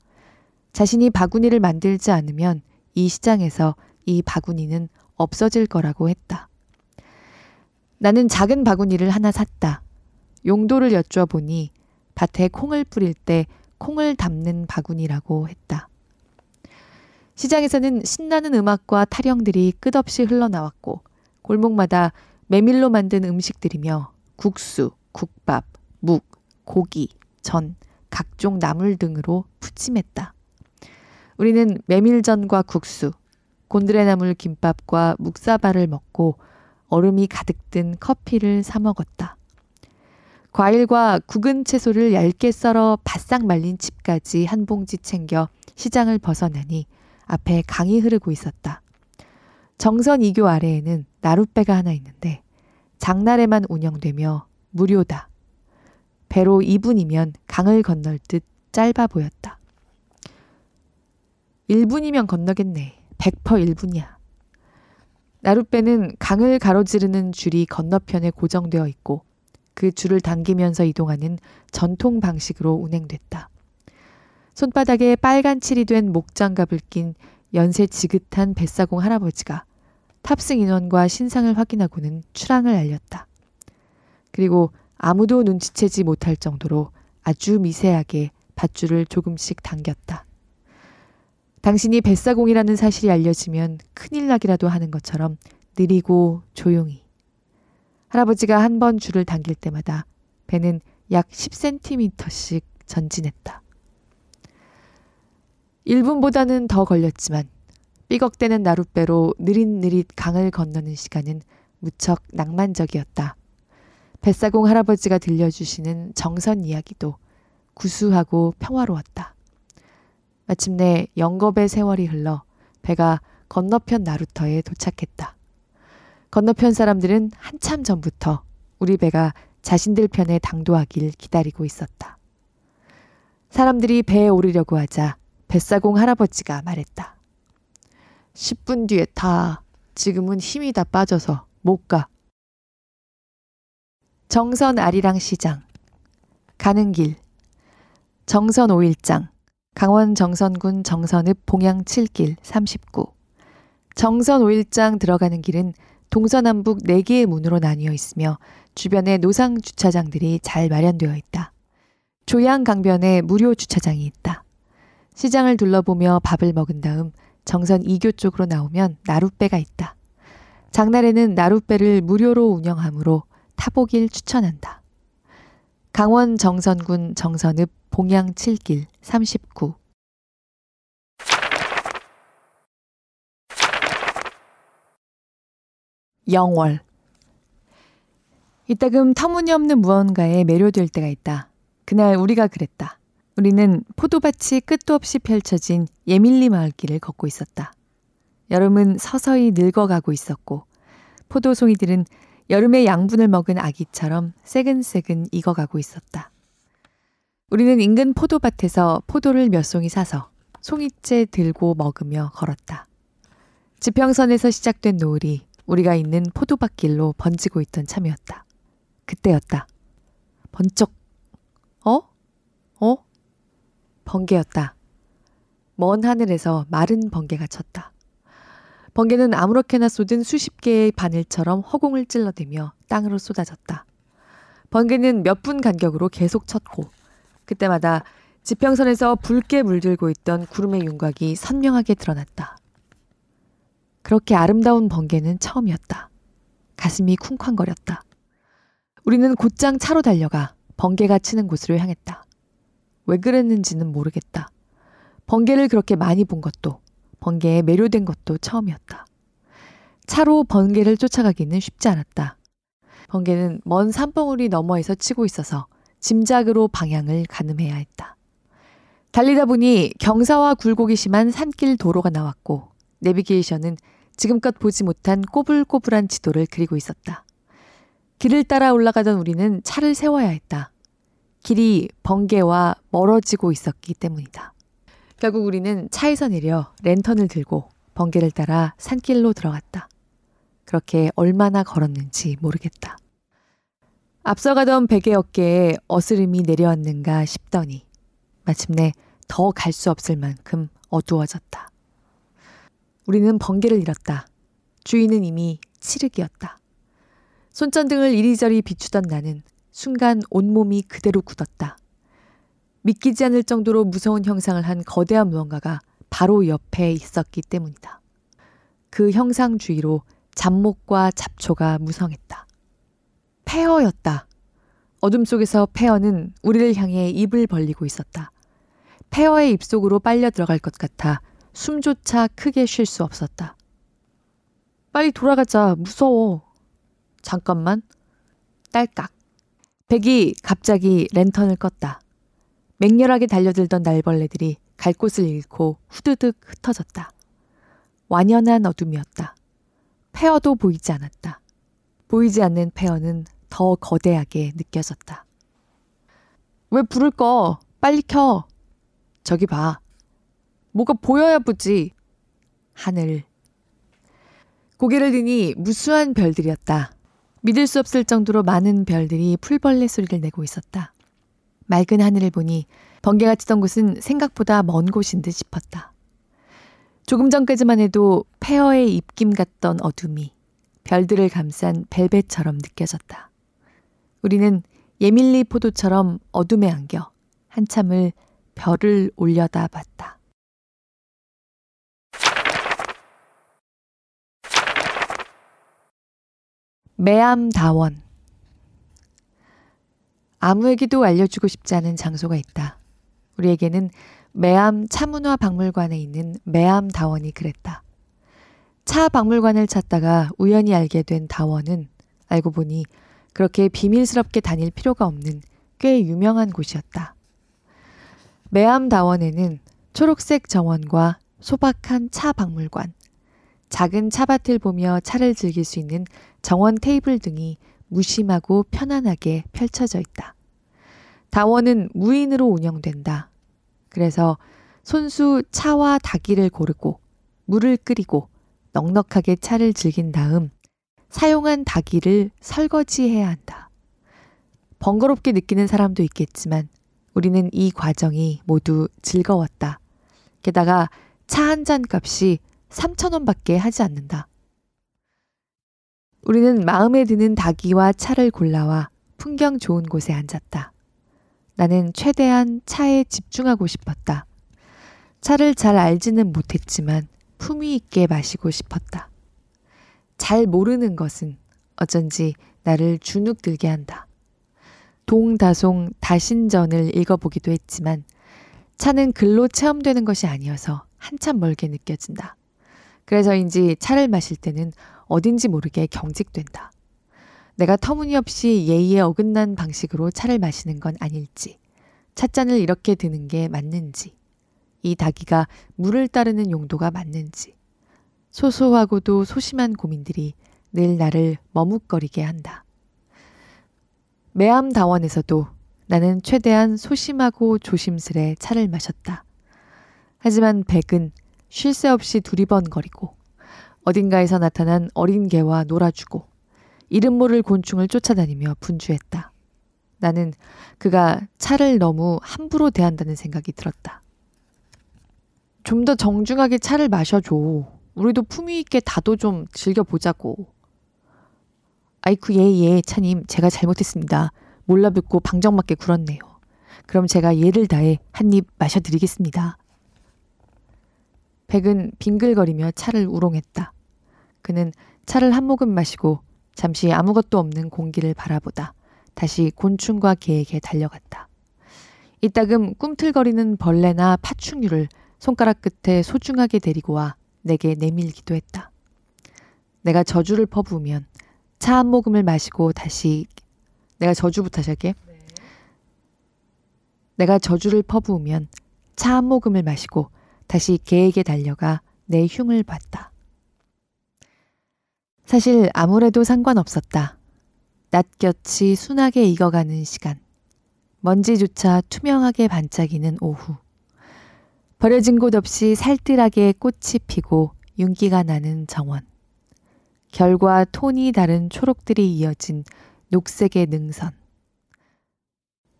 자신이 바구니를 만들지 않으면 이 시장에서 이 바구니는 없어질 거라고 했다. 나는 작은 바구니를 하나 샀다. 용도를 여쭈어보니 밭에 콩을 뿌릴 때 콩을 담는 바구니라고 했다. 시장에서는 신나는 음악과 타령들이 끝없이 흘러나왔고 골목마다 메밀로 만든 음식들이며 국수, 국밥, 묵, 고기, 전, 각종 나물 등으로 푸짐했다. 우리는 메밀전과 국수, 곤드레나물 김밥과 묵사발을 먹고 얼음이 가득 든 커피를 사 먹었다. 과일과 구근 채소를 얇게 썰어 바싹 말린 칩까지 한 봉지 챙겨 시장을 벗어나니 앞에 강이 흐르고 있었다. 정선 2교 아래에는 나룻배가 하나 있는데 장날에만 운영되며 무료다. 배로 2분이면 강을 건널 듯 짧아 보였다. 1분이면 건너겠네. 100% 1분이야. 나룻배는 강을 가로지르는 줄이 건너편에 고정되어 있고 그 줄을 당기면서 이동하는 전통 방식으로 운행됐다. 손바닥에 빨간 칠이 된 목장갑을 낀 연세 지긋한 뱃사공 할아버지가 탑승 인원과 신상을 확인하고는 출항을 알렸다. 그리고 아무도 눈치채지 못할 정도로 아주 미세하게 밧줄을 조금씩 당겼다. 당신이 뱃사공이라는 사실이 알려지면 큰일 나기라도 하는 것처럼 느리고 조용히. 할아버지가 한 번 줄을 당길 때마다 배는 약 10cm씩 전진했다. 1분보다는 더 걸렸지만 삐걱대는 나룻배로 느릿느릿 강을 건너는 시간은 무척 낭만적이었다. 뱃사공 할아버지가 들려주시는 정선 이야기도 구수하고 평화로웠다. 마침내 영겁의 세월이 흘러 배가 건너편 나루터에 도착했다. 건너편 사람들은 한참 전부터 우리 배가 자신들 편에 당도하길 기다리고 있었다. 사람들이 배에 오르려고 하자 뱃사공 할아버지가 말했다. 10분 뒤에 타. 지금은 힘이 다 빠져서 못 가. 정선 아리랑 시장. 가는 길. 정선 5일장. 강원 정선군 정선읍 봉양 7길 39. 정선 5일장 들어가는 길은 동서남북 4개의 문으로 나뉘어 있으며 주변에 노상 주차장들이 잘 마련되어 있다. 조양 강변에 무료 주차장이 있다. 시장을 둘러보며 밥을 먹은 다음 정선 2교 쪽으로 나오면 나룻배가 있다. 장날에는 나룻배를 무료로 운영하므로 타보길 추천한다. 강원 정선군 정선읍 봉양 7길 39 영월 이따금 터무니없는 무언가에 매료될 때가 있다. 그날 우리가 그랬다. 우리는 포도밭이 끝도 없이 펼쳐진 예밀리 마을길을 걷고 있었다. 여름은 서서히 늙어가고 있었고 포도송이들은 여름의 양분을 먹은 아기처럼 새근새근 익어가고 있었다. 우리는 인근 포도밭에서 포도를 몇 송이 사서 송이째 들고 먹으며 걸었다. 지평선에서 시작된 노을이 우리가 있는 포도밭길로 번지고 있던 참이었다. 그때였다. 번쩍, 어? 어? 번개였다. 먼 하늘에서 마른 번개가 쳤다. 번개는 아무렇게나 쏟은 수십 개의 바늘처럼 허공을 찔러대며 땅으로 쏟아졌다. 번개는 몇 분 간격으로 계속 쳤고 그때마다 지평선에서 붉게 물들고 있던 구름의 윤곽이 선명하게 드러났다. 그렇게 아름다운 번개는 처음이었다. 가슴이 쿵쾅거렸다. 우리는 곧장 차로 달려가 번개가 치는 곳으로 향했다. 왜 그랬는지는 모르겠다. 번개를 그렇게 많이 본 것도, 번개에 매료된 것도 처음이었다. 차로 번개를 쫓아가기는 쉽지 않았다. 번개는 먼 산봉우리 너머에서 치고 있어서 짐작으로 방향을 가늠해야 했다. 달리다 보니 경사와 굴곡이 심한 산길 도로가 나왔고 내비게이션은 지금껏 보지 못한 꼬불꼬불한 지도를 그리고 있었다. 길을 따라 올라가던 우리는 차를 세워야 했다. 길이 번개와 멀어지고 있었기 때문이다. 결국 우리는 차에서 내려 랜턴을 들고 번개를 따라 산길로 들어갔다. 그렇게 얼마나 걸었는지 모르겠다. 앞서가던 베개 어깨에 어스름이 내려왔는가 싶더니 마침내 더 갈 수 없을 만큼 어두워졌다. 우리는 번개를 잃었다. 주인은 이미 칠흑이었다. 손전등을 이리저리 비추던 나는 순간 온몸이 그대로 굳었다. 믿기지 않을 정도로 무서운 형상을 한 거대한 무언가가 바로 옆에 있었기 때문이다. 그 형상 주위로 잡목과 잡초가 무성했다. 폐허였다. 어둠 속에서 폐허는 우리를 향해 입을 벌리고 있었다. 폐허의 입속으로 빨려 들어갈 것 같아 숨조차 크게 쉴 수 없었다. 빨리 돌아가자. 무서워. 잠깐만. 딸깍. 백이 갑자기 랜턴을 껐다. 맹렬하게 달려들던 날벌레들이 갈 곳을 잃고 후드득 흩어졌다. 완연한 어둠이었다. 폐어도 보이지 않았다. 보이지 않는 폐어는 더 거대하게 느껴졌다. 왜 불을 꺼? 빨리 켜. 저기 봐. 뭐가 보여야 보지. 하늘. 고개를 드니 무수한 별들이었다. 믿을 수 없을 정도로 많은 별들이 풀벌레 소리를 내고 있었다. 맑은 하늘을 보니 번개가 치던 곳은 생각보다 먼 곳인 듯 싶었다. 조금 전까지만 해도 폐허의 입김 같던 어둠이 별들을 감싼 벨벳처럼 느껴졌다. 우리는 예밀리 포도처럼 어둠에 안겨 한참을 별을 올려다 봤다. 매암다원 아무에게도 알려주고 싶지 않은 장소가 있다. 우리에게는 매암 차문화 박물관에 있는 매암 다원이 그랬다. 차 박물관을 찾다가 우연히 알게 된 다원은 알고 보니 그렇게 비밀스럽게 다닐 필요가 없는 꽤 유명한 곳이었다. 매암 다원에는 초록색 정원과 소박한 차 박물관, 작은 차밭을 보며 차를 즐길 수 있는 정원 테이블 등이 무심하고 편안하게 펼쳐져 있다. 다원은 무인으로 운영된다. 그래서 손수 차와 닭기를 고르고 물을 끓이고 넉넉하게 차를 즐긴 다음 사용한 닭기를 설거지해야 한다. 번거롭게 느끼는 사람도 있겠지만 우리는 이 과정이 모두 즐거웠다. 게다가 차 한 잔 값이 3천원 밖에 하지 않는다. 우리는 마음에 드는 닭이와 차를 골라와 풍경 좋은 곳에 앉았다. 나는 최대한 차에 집중하고 싶었다. 차를 잘 알지는 못했지만 품위 있게 마시고 싶었다. 잘 모르는 것은 어쩐지 나를 주눅 들게 한다. 동다송 다신전을 읽어보기도 했지만 차는 글로 체험되는 것이 아니어서 한참 멀게 느껴진다. 그래서인지 차를 마실 때는 어딘지 모르게 경직된다. 내가 터무니없이 예의에 어긋난 방식으로 차를 마시는 건 아닐지, 찻잔을 이렇게 드는 게 맞는지, 이 닭이가 물을 따르는 용도가 맞는지, 소소하고도 소심한 고민들이 늘 나를 머뭇거리게 한다. 매암 다원에서도 나는 최대한 소심하고 조심스레 차를 마셨다. 하지만 백은 쉴 새 없이 두리번거리고 어딘가에서 나타난 어린 개와 놀아주고 이름 모를 곤충을 쫓아다니며 분주했다. 나는 그가 차를 너무 함부로 대한다는 생각이 들었다. 좀 더 정중하게 차를 마셔줘. 우리도 품위 있게 다도 좀 즐겨보자고. 아이쿠, 예, 예, 차님, 제가 잘못했습니다. 몰라듣고 방정맞게 굴었네요. 그럼 제가 예를 다해 한 입 마셔드리겠습니다. 백은 빙글거리며 차를 우롱했다. 그는 차를 한 모금 마시고 잠시 아무것도 없는 공기를 바라보다 다시 곤충과 개에게 달려갔다. 이따금 꿈틀거리는 벌레나 파충류를 손가락 끝에 소중하게 데리고 와 내게 내밀기도 했다. 내가 저주를 퍼부으면 차 한 모금을 마시고 다시 내가 저주부터 시작해. 네. 내가 저주를 퍼부으면 차 한 모금을 마시고 다시 개에게 달려가 내 흉을 봤다. 사실 아무래도 상관없었다. 낯볕이 순하게 익어가는 시간. 먼지조차 투명하게 반짝이는 오후. 버려진 곳 없이 살뜰하게 꽃이 피고 윤기가 나는 정원. 결과 톤이 다른 초록들이 이어진 녹색의 능선.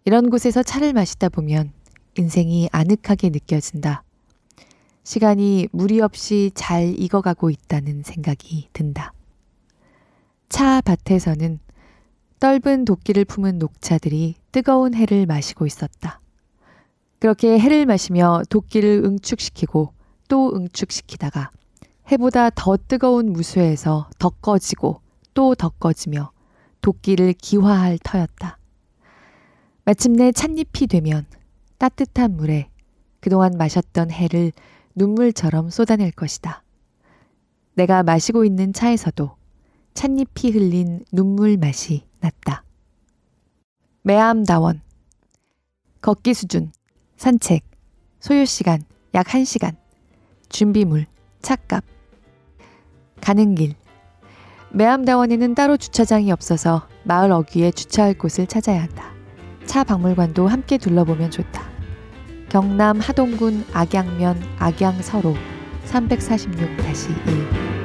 이런 곳에서 차를 마시다 보면 인생이 아늑하게 느껴진다. 시간이 무리 없이 잘 익어가고 있다는 생각이 든다. 차 밭에서는 떫은 도끼를 품은 녹차들이 뜨거운 해를 마시고 있었다. 그렇게 해를 마시며 도끼를 응축시키고 또 응축시키다가 해보다 더 뜨거운 무쇠에서 더 꺼지고 또 더 꺼지며 도끼를 기화할 터였다. 마침내 찻잎이 되면 따뜻한 물에 그동안 마셨던 해를 눈물처럼 쏟아낼 것이다. 내가 마시고 있는 차에서도 찻잎이 흘린 눈물 맛이 났다. 매암다원. 걷기 수준. 산책. 소요 시간. 약 1시간. 준비물. 차값. 가는 길. 매암다원에는 따로 주차장이 없어서 마을 어귀에 주차할 곳을 찾아야 한다. 차 박물관도 함께 둘러보면 좋다. 경남 하동군 악양면 악양서로 346-1